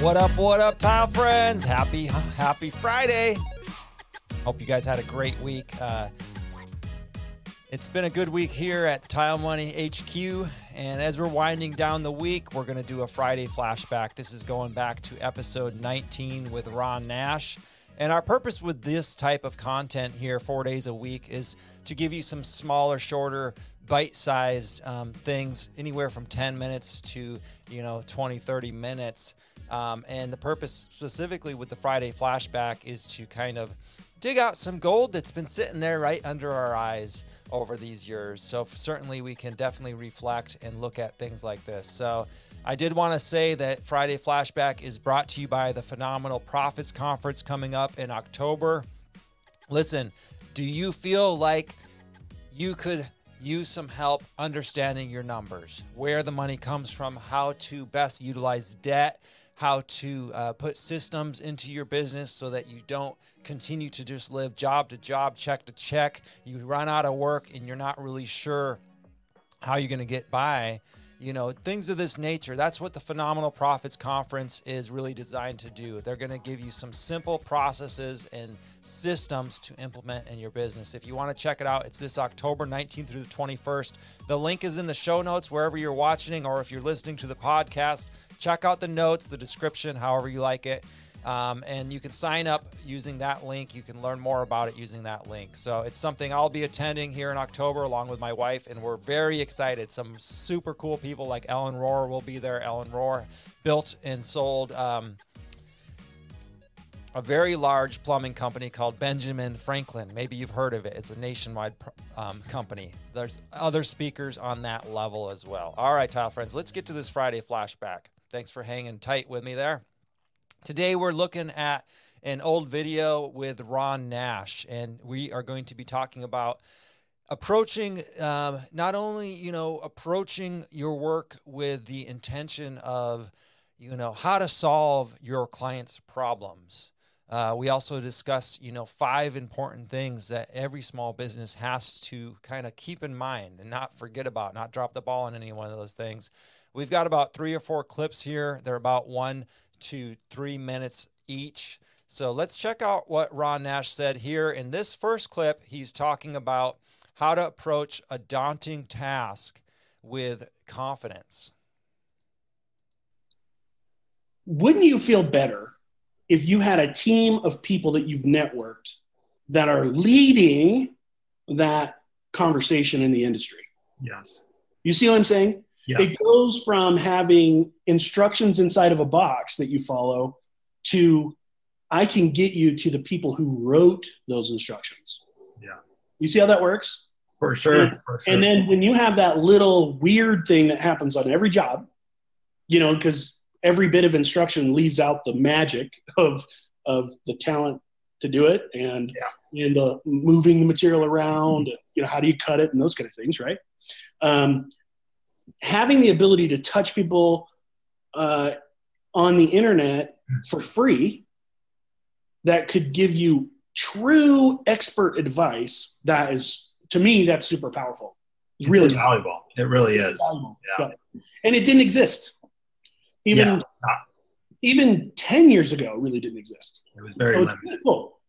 What up, what up, tile friends? Happy, happy Friday. Hope you guys had a great week. Uh, it's been a good week here at Tile Money HQ. And as we're winding down the week, we're going to do a Friday flashback. This is going back to episode 19 with Ron Nash. And our purpose with this type of content here, four days a week, is to give you some smaller, shorter, bite sized um, things, anywhere from 10 minutes to, you know, 20, 30 minutes um, and the purpose specifically with the Friday flashback is to kind of dig out some gold that's been sitting there right under our eyes over these years. So certainly we can definitely reflect and look at things like this. So I did want to say that Friday Flashback is brought to you by the Phenomenal Profits Conference coming up in October. Listen, do you feel like you could use some help understanding your numbers, where the money comes from, how to best utilize debt? how to uh, put systems into your business so that you don't continue to just live job to job, check to check. You run out of work and you're not really sure how you're going to get by. You know, things of this nature. That's what the Phenomenal Profits Conference is really designed to do. They're going to give you some simple processes and systems to implement in your business. If you want to check it out, it's this October 19th through the 21st. The link is in the show notes wherever you're watching or if you're listening to the podcast check out the notes, the description, however you like it. Um, and you can sign up using that link. You can learn more about it using that link. So it's something I'll be attending here in October along with my wife, and we're very excited. Some super cool people like Ellen Rohr will be there. Ellen Rohr built and sold um, a very large plumbing company called Benjamin Franklin. Maybe you've heard of it. It's a nationwide um, company. There's other speakers on that level as well. All right, tile friends, let's get to this Friday flashback. Thanks for hanging tight with me there. Today we're looking at an old video with Ron Nash, and we are going to be talking about approaching um, not only you know approaching your work with the intention of you know how to solve your clients' problems. Uh, we also discussed you know five important things that every small business has to kind of keep in mind and not forget about, not drop the ball on any one of those things. We've got about three or four clips here. They're about one to three minutes each. So let's check out what Ron Nash said here. In this first clip, he's talking about how to approach a daunting task with confidence. Wouldn't you feel better if you had a team of people that you've networked that are leading that conversation in the industry? Yes. You see what I'm saying? Yes. It goes from having instructions inside of a box that you follow to I can get you to the people who wrote those instructions. Yeah. You see how that works? For sure, and, for sure. And then when you have that little weird thing that happens on every job, you know, because every bit of instruction leaves out the magic of of the talent to do it and yeah. and the moving the material around, you know, how do you cut it and those kind of things, right? Um, having the ability to touch people uh, on the internet for free that could give you true expert advice that is to me that's super powerful it's really valuable it really is yeah. yeah. and it didn't exist even yeah. even 10 years ago really didn't exist it was very so limited. cool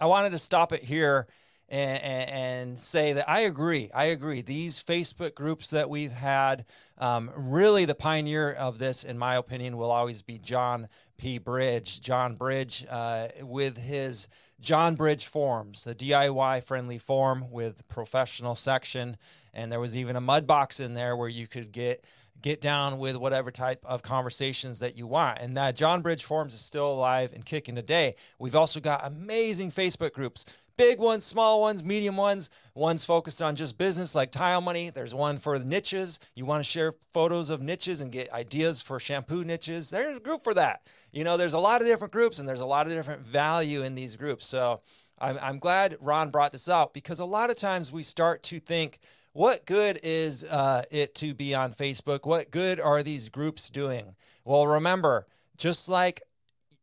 i wanted to stop it here and, and, say that I agree. I agree. These Facebook groups that we've had, um, really the pioneer of this, in my opinion, will always be John P. Bridge. John Bridge, uh, with his John Bridge forums, the DIY friendly form with professional section. And there was even a mud box in there where you could get get down with whatever type of conversations that you want. And that John Bridge Forums is still alive and kicking today. We've also got amazing Facebook groups big ones, small ones, medium ones. One's focused on just business like tile money. There's one for niches. You want to share photos of niches and get ideas for shampoo niches. There's a group for that. You know, there's a lot of different groups and there's a lot of different value in these groups. So I'm, I'm glad Ron brought this out because a lot of times we start to think, what good is uh, it to be on Facebook? What good are these groups doing? Well, remember, just like,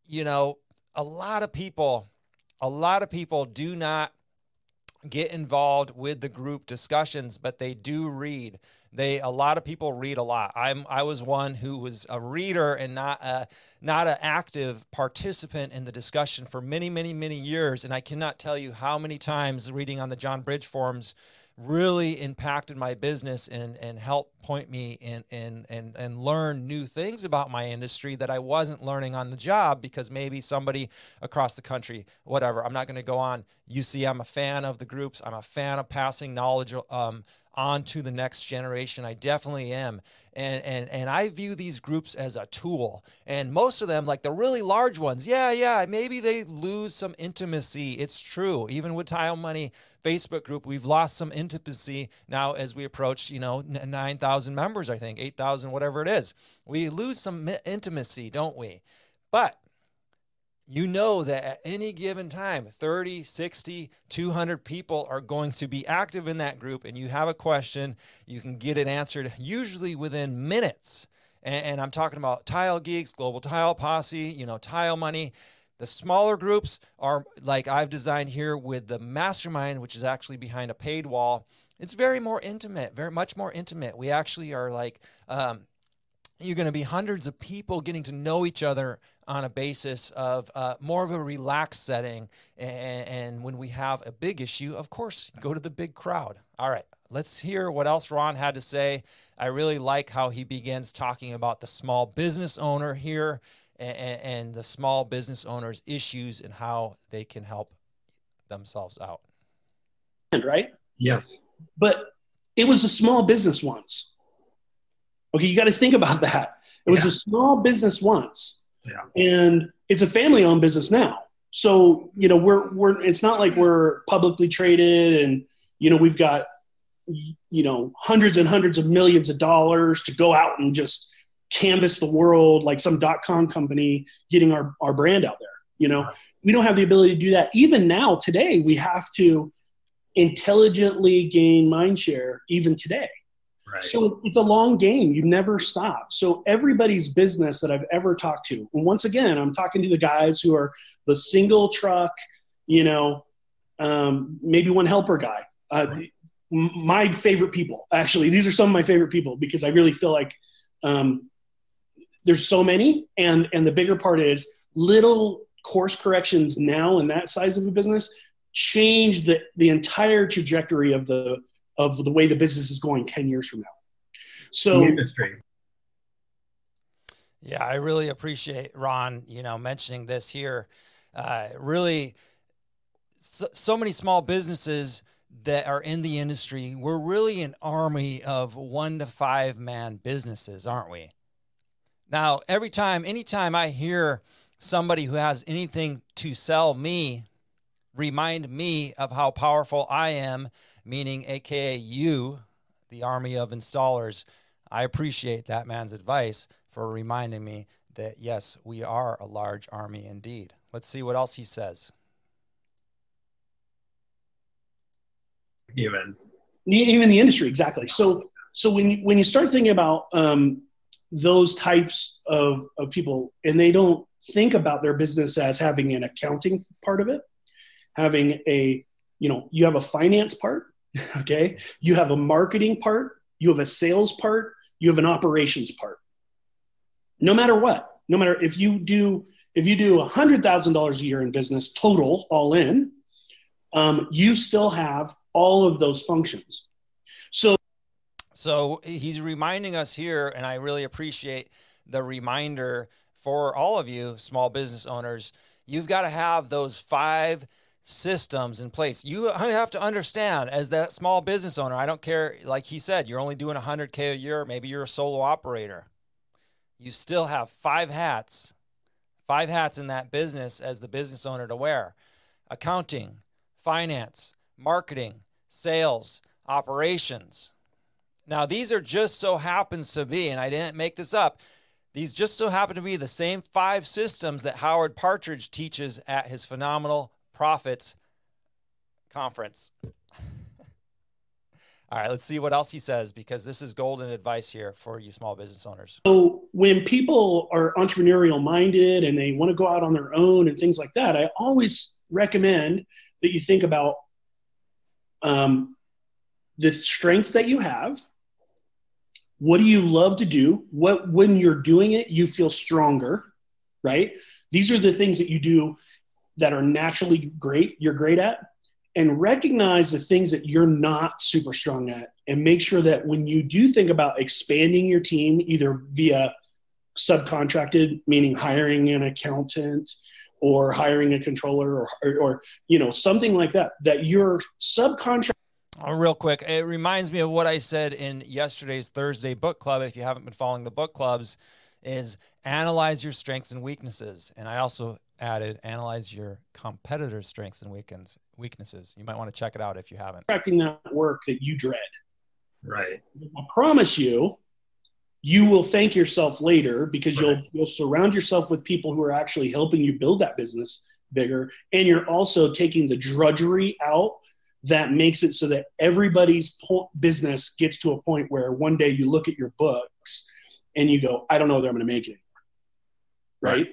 you know, a lot of people a lot of people do not get involved with the group discussions, but they do read. They a lot of people read a lot. I'm I was one who was a reader and not a not an active participant in the discussion for many many many years, and I cannot tell you how many times reading on the John Bridge forums really impacted my business and and helped point me and and and and learn new things about my industry that I wasn't learning on the job because maybe somebody across the country whatever I'm not going to go on you see I'm a fan of the groups I'm a fan of passing knowledge um, on to the next generation I definitely am and and and I view these groups as a tool. And most of them, like the really large ones, yeah, yeah, maybe they lose some intimacy. It's true. Even with Tile Money Facebook group, we've lost some intimacy now as we approach, you know, nine thousand members. I think eight thousand, whatever it is. We lose some intimacy, don't we? But you know that at any given time 30 60 200 people are going to be active in that group and you have a question you can get it answered usually within minutes and, and i'm talking about tile geeks global tile posse you know tile money the smaller groups are like i've designed here with the mastermind which is actually behind a paid wall it's very more intimate very much more intimate we actually are like um, you're going to be hundreds of people getting to know each other on a basis of uh, more of a relaxed setting. And, and, when we have a big issue, of course, go to the big crowd. All right, let's hear what else Ron had to say. I really like how he begins talking about the small business owner here and, and the small business owner's issues and how they can help themselves out. Right? Yes. But it was a small business once. Okay, you got to think about that. It was yeah. a small business once yeah. And it's a family owned business now. So, you know, we're, we're, it's not like we're publicly traded and, you know, we've got, you know, hundreds and hundreds of millions of dollars to go out and just canvas the world like some dot com company getting our, our brand out there. You know, we don't have the ability to do that. Even now, today, we have to intelligently gain mind share even today. Right. So it's a long game. You never stop. So everybody's business that I've ever talked to, and once again, I'm talking to the guys who are the single truck, you know, um, maybe one helper guy. Uh, right. My favorite people, actually, these are some of my favorite people because I really feel like um, there's so many, and and the bigger part is little course corrections now in that size of a business change the the entire trajectory of the of the way the business is going 10 years from now. So industry. Yeah, I really appreciate Ron, you know, mentioning this here. Uh, really, so, so many small businesses that are in the industry. We're really an army of one to five man businesses, aren't we? Now, every time, anytime I hear somebody who has anything to sell me, remind me of how powerful I am meaning AKA you, the army of installers. I appreciate that man's advice for reminding me that yes, we are a large army indeed. Let's see what else he says. Even even the industry exactly. So so when you, when you start thinking about um, those types of, of people and they don't think about their business as having an accounting part of it, having a you know you have a finance part okay? You have a marketing part you have a sales part you have an operations part. No matter what no matter if you do if you do $100000 a year in business total all in um, you still have all of those functions so he's reminding us here and i really appreciate the reminder for all of you small business owners you've got to have those five systems in place. You have to understand as that small business owner, I don't care, like he said, you're only doing 100K a year, maybe you're a solo operator. You still have five hats, five hats in that business as the business owner to wear accounting, finance, marketing, sales, operations. Now, these are just so happens to be, and I didn't make this up. These just so happen to be the same five systems that Howard Partridge teaches at his phenomenal Profits Conference. All right, let's see what else he says because this is golden advice here for you small business owners. So, when people are entrepreneurial minded and they want to go out on their own and things like that, I always recommend that you think about um, the strengths that you have. What do you love to do? What when you're doing it, you feel stronger, right? These are the things that you do that are naturally great, you're great at, and recognize the things that you're not super strong at. And make sure that when you do think about expanding your team, either via subcontracted, meaning hiring an accountant or hiring a controller or, or, or you know, something like that, that your subcontract. Oh, real quick, it reminds me of what I said in yesterday's Thursday book club. If you haven't been following the book clubs, is analyze your strengths and weaknesses. And I also added analyze your competitors' strengths and weakens, weaknesses. You might want to check it out if you haven't. Tracking that work that you dread. Right. I promise you, you will thank yourself later because right. you'll you'll surround yourself with people who are actually helping you build that business bigger, and you're also taking the drudgery out that makes it so that everybody's po- business gets to a point where one day you look at your books and you go, I don't know whether I'm going to make it. Right? right?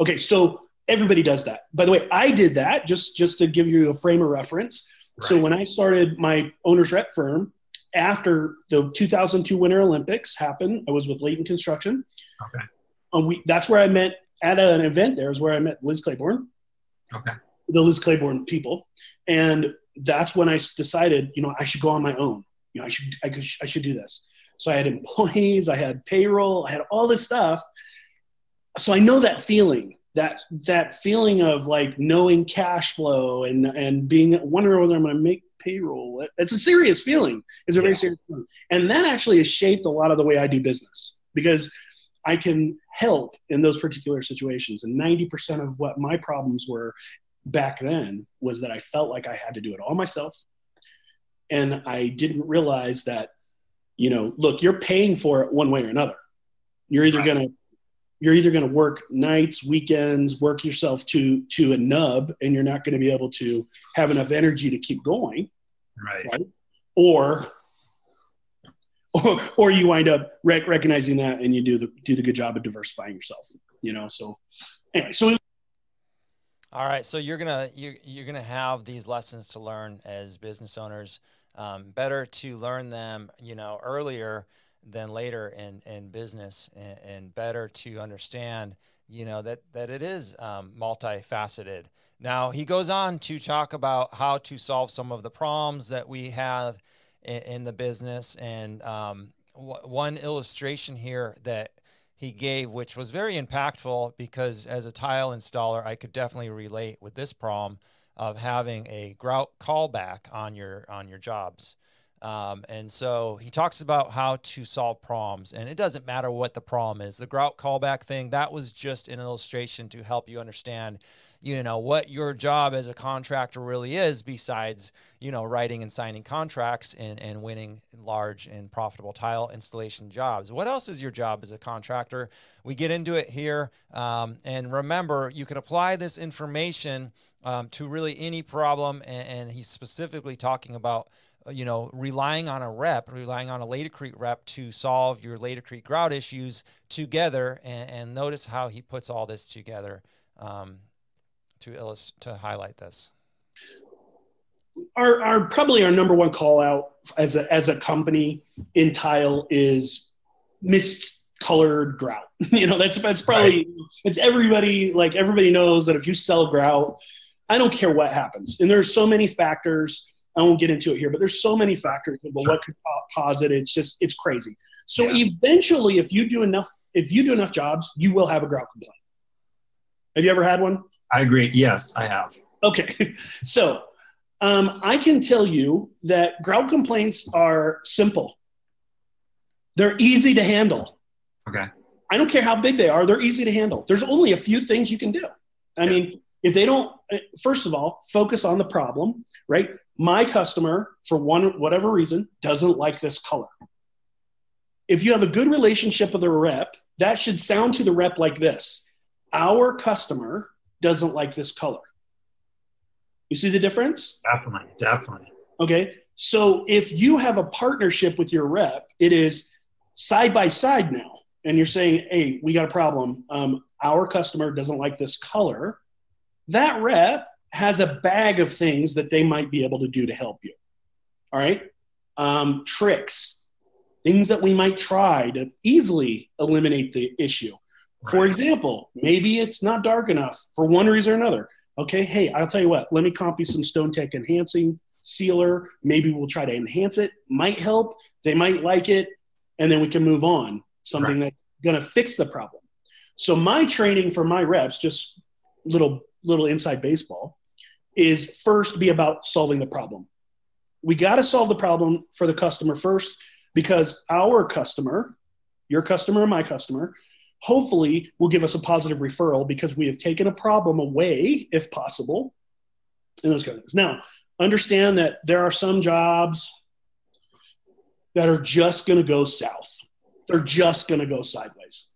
Okay, so everybody does that. By the way, I did that just just to give you a frame of reference. Right. So when I started my owner's rep firm after the 2002 Winter Olympics happened, I was with Layton Construction. Okay. Um, we, that's where I met at an event. There is where I met Liz Claiborne. Okay. The Liz Claiborne people, and that's when I decided, you know, I should go on my own. You know, I should I, could, I should do this. So I had employees, I had payroll, I had all this stuff. So I know that feeling that that feeling of like knowing cash flow and and being wondering whether I'm going to make payroll. It's a serious feeling. It's a very serious feeling, and that actually has shaped a lot of the way I do business because I can help in those particular situations. And ninety percent of what my problems were back then was that I felt like I had to do it all myself, and I didn't realize that you know, look, you're paying for it one way or another. You're either right. going to you're either going to work nights, weekends, work yourself to to a nub, and you're not going to be able to have enough energy to keep going, right? right? Or, or, or you wind up rec- recognizing that, and you do the do the good job of diversifying yourself. You know, so anyway, so. All right, so you're gonna you're, you're gonna have these lessons to learn as business owners. Um, better to learn them, you know, earlier than later in, in business and, and better to understand you know that that it is um, multifaceted now he goes on to talk about how to solve some of the problems that we have in, in the business and um, w- one illustration here that he gave which was very impactful because as a tile installer i could definitely relate with this problem of having a grout callback on your on your jobs um, and so he talks about how to solve problems, and it doesn't matter what the problem is. The grout callback thing that was just an illustration to help you understand, you know, what your job as a contractor really is, besides you know writing and signing contracts and, and winning large and profitable tile installation jobs. What else is your job as a contractor? We get into it here, um, and remember, you can apply this information um, to really any problem, and, and he's specifically talking about you know, relying on a rep, relying on a Laticrete rep to solve your Laticrete grout issues together. And, and, notice how he puts all this together um, to illustrate, to highlight this. Our, our probably our number one call out as a as a company in tile is mist colored grout. you know, that's that's probably right. it's everybody like everybody knows that if you sell grout, I don't care what happens. And there's so many factors I won't get into it here, but there's so many factors about what could cause it. It's just it's crazy. So yeah. eventually, if you do enough, if you do enough jobs, you will have a grout complaint. Have you ever had one? I agree. Yes, I have. Okay, so um, I can tell you that grout complaints are simple. They're easy to handle. Okay. I don't care how big they are; they're easy to handle. There's only a few things you can do. I yeah. mean, if they don't, eh, first of all, focus on the problem, right? my customer, for one whatever reason, doesn't like this color. If you have a good relationship with a rep, that should sound to the rep like this Our customer doesn't like this color. You see the difference? Definitely, definitely. Okay. So if you have a partnership with your rep, it is side by side now. And you're saying, hey, we got a problem. Um, our customer doesn't like this color. That rep has a bag of things that they might be able to do to help you. All right. Um, tricks, things that we might try to easily eliminate the issue. For example, maybe it's not dark enough for one reason or another. Okay, hey, I'll tell you what, let me copy some StoneTech enhancing sealer. Maybe we'll try to enhance it. Might help. They might like it. And then we can move on. Something that's going to fix the problem. So my training for my reps, just little little inside baseball, is first be about solving the problem. We got to solve the problem for the customer first because our customer, your customer, and my customer, hopefully will give us a positive referral because we have taken a problem away, if possible, and those kind of things. Now, understand that there are some jobs that are just going to go south. They're just going to go sideways.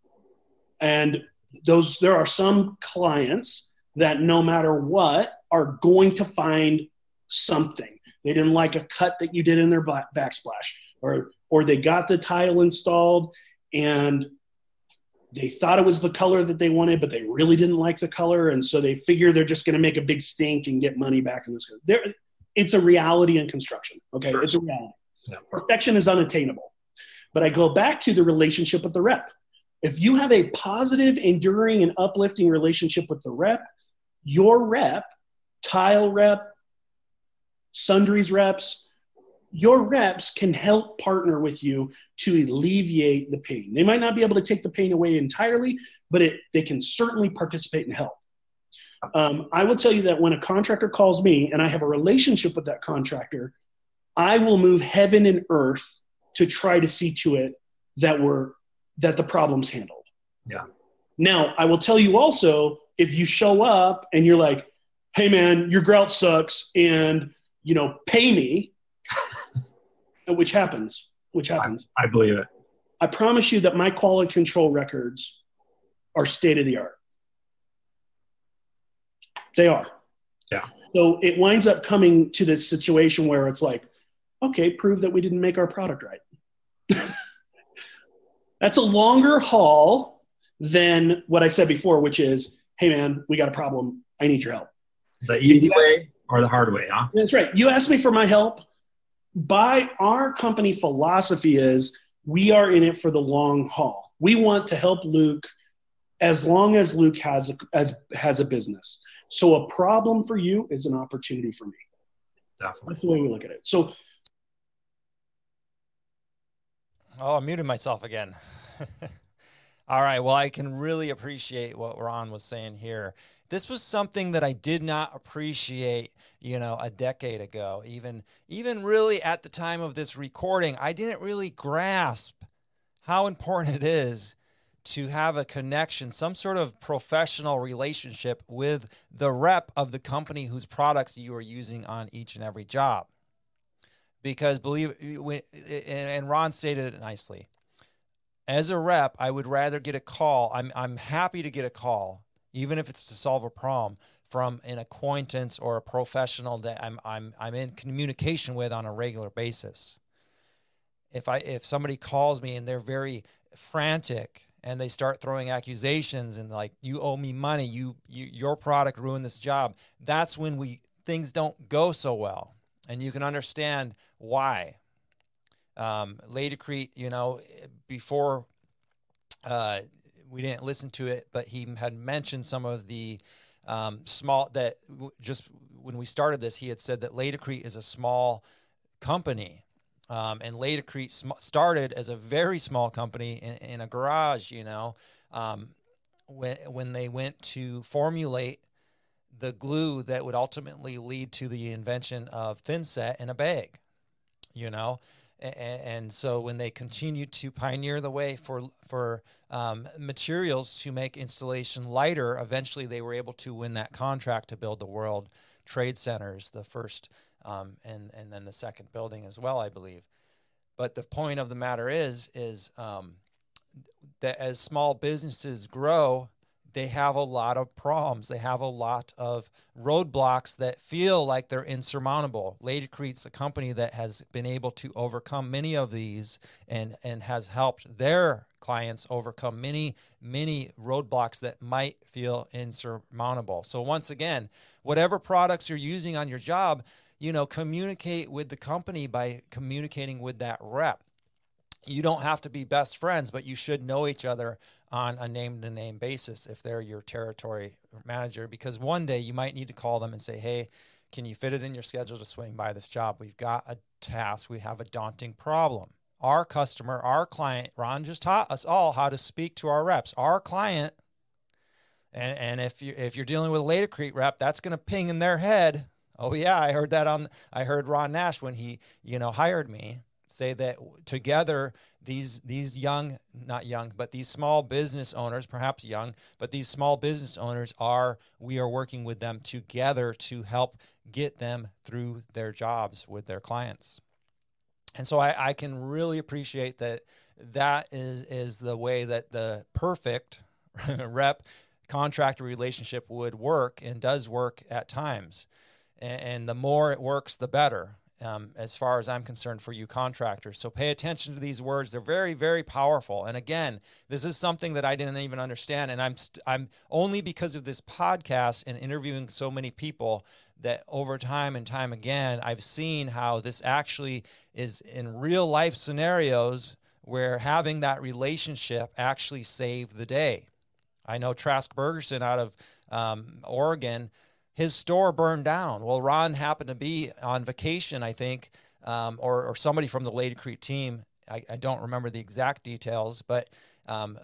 And those there are some clients that no matter what are going to find something. They didn't like a cut that you did in their back- backsplash or or they got the tile installed and they thought it was the color that they wanted, but they really didn't like the color, and so they figure they're just going to make a big stink and get money back in this. There, it's a reality in construction. Okay, Sure. it's a reality. Yeah. Perfection is unattainable. But I go back to the relationship with the rep. If you have a positive, enduring, and uplifting relationship with the rep, your rep, tile rep, sundries reps, your reps can help partner with you to alleviate the pain. They might not be able to take the pain away entirely, but it, they can certainly participate and help. Um, I will tell you that when a contractor calls me and I have a relationship with that contractor, I will move heaven and earth to try to see to it that we're that the problem's handled. Yeah. Now, I will tell you also if you show up and you're like, "Hey man, your grout sucks and, you know, pay me." Uh, which happens, which happens. I believe it. I promise you that my quality control records are state of the art. They are. Yeah. So it winds up coming to this situation where it's like, okay, prove that we didn't make our product right. That's a longer haul than what I said before, which is, hey man, we got a problem. I need your help. The easy way or the hard way, huh? That's right. You asked me for my help. By our company philosophy is we are in it for the long haul. We want to help Luke as long as Luke has a, as has a business. So a problem for you is an opportunity for me. Definitely. That's the way we look at it. So Oh, I muted myself again. All right. Well, I can really appreciate what Ron was saying here. This was something that I did not appreciate, you know, a decade ago. Even even really at the time of this recording, I didn't really grasp how important it is to have a connection, some sort of professional relationship with the rep of the company whose products you are using on each and every job because believe and Ron stated it nicely. As a rep, I would rather get a call. I'm I'm happy to get a call, even if it's to solve a problem from an acquaintance or a professional that I'm I'm I'm in communication with on a regular basis. If I if somebody calls me and they're very frantic and they start throwing accusations and like you owe me money, you, you your product ruined this job, that's when we things don't go so well and you can understand why. Um, you know, before uh, we didn't listen to it, but he had mentioned some of the um, small that w- just when we started this, he had said that Laticrete is a small company. Um, and Laticrete sm- started as a very small company in, in a garage, you know, um, when, when they went to formulate the glue that would ultimately lead to the invention of thinset in a bag, you know. And, so when they continued to pioneer the way for for um, materials to make installation lighter, eventually they were able to win that contract to build the World Trade Centers, the first um, and and then the second building as well, I believe. But the point of the matter is is um, that as small businesses grow, they have a lot of problems. They have a lot of roadblocks that feel like they're insurmountable. Lady Laticrete's a company that has been able to overcome many of these and, and has helped their clients overcome many, many roadblocks that might feel insurmountable. So, once again, whatever products you're using on your job, you know, communicate with the company by communicating with that rep. You don't have to be best friends, but you should know each other on a name to name basis if they're your territory manager, because one day you might need to call them and say, Hey, can you fit it in your schedule to swing by this job? We've got a task, we have a daunting problem. Our customer, our client, Ron just taught us all how to speak to our reps. Our client, and, and if you if you're dealing with a Laticrete rep, that's going to ping in their head. Oh yeah, I heard that on. I heard Ron Nash when he you know hired me say that together these these young not young but these small business owners perhaps young but these small business owners are we are working with them together to help get them through their jobs with their clients and so I, I can really appreciate that that is is the way that the perfect rep contractor relationship would work and does work at times. And, and the more it works, the better. Um, as far as I'm concerned, for you contractors. So pay attention to these words; they're very, very powerful. And again, this is something that I didn't even understand, and I'm st- I'm only because of this podcast and interviewing so many people that over time and time again, I've seen how this actually is in real life scenarios where having that relationship actually saved the day. I know Trask Bergerson out of um, Oregon, his store burned down. Well, Ron happened to be on vacation, I think, um, or, or somebody from the Laticrete team. I, I, don't remember the exact details, but um,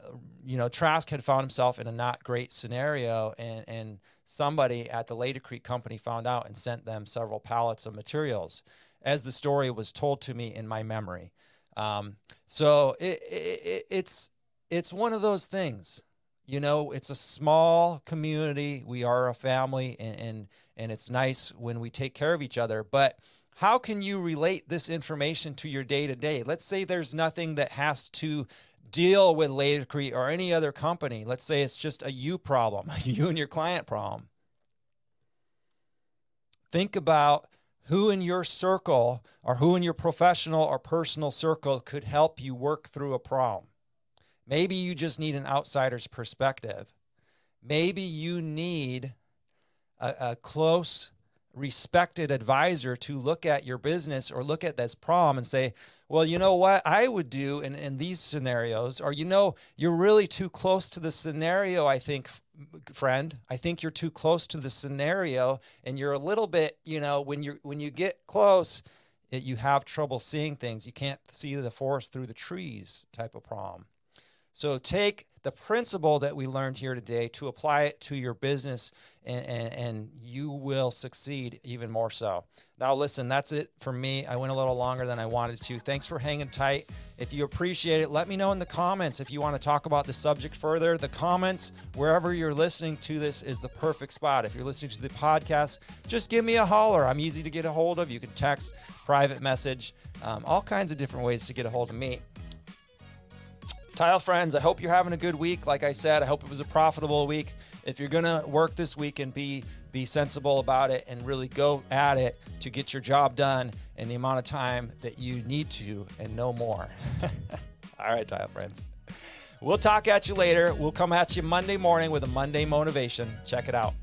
you know, Trask had found himself in a not great scenario, and, and somebody at the Laticrete company found out and sent them several pallets of materials, as the story was told to me in my memory. Um, so it, it, it's it's one of those things you know it's a small community. We are a family and, and and, it's nice when we take care of each other. But how can you relate this information to your day to day let's say there's nothing that has to deal with Laticrete or any other company. Let's say it's just a you problem you and your client problem. Think about who in your circle or who in your professional or personal circle could help you work through a problem Maybe you just need an outsider's perspective. Maybe you need a, a, close, respected advisor to look at your business or look at this problem and say, well, you know what I would do in, in these scenarios, or you know, you're really too close to the scenario, I think, friend. I think you're too close to the scenario and you're a little bit, you know, when you when you get close, it, you have trouble seeing things. You can't see the forest through the trees type of problem. So take the principle that we learned here today to apply it to your business and, and, and, you will succeed even more so. Now, listen, that's it for me. I went a little longer than I wanted to. Thanks for hanging tight. If you appreciate it, let me know in the comments if you want to talk about the subject further. The comments, wherever you're listening to this, is the perfect spot. If you're listening to the podcast, just give me a holler. I'm easy to get a hold of. You can text, private message, um, all kinds of different ways to get a hold of me. Tile friends, I hope you're having a good week. Like I said, I hope it was a profitable week. If you're gonna work this week and be be sensible about it and really go at it to get your job done in the amount of time that you need to and no more. All right, tile friends. We'll talk at you later. We'll come at you Monday morning with a Monday motivation. Check it out.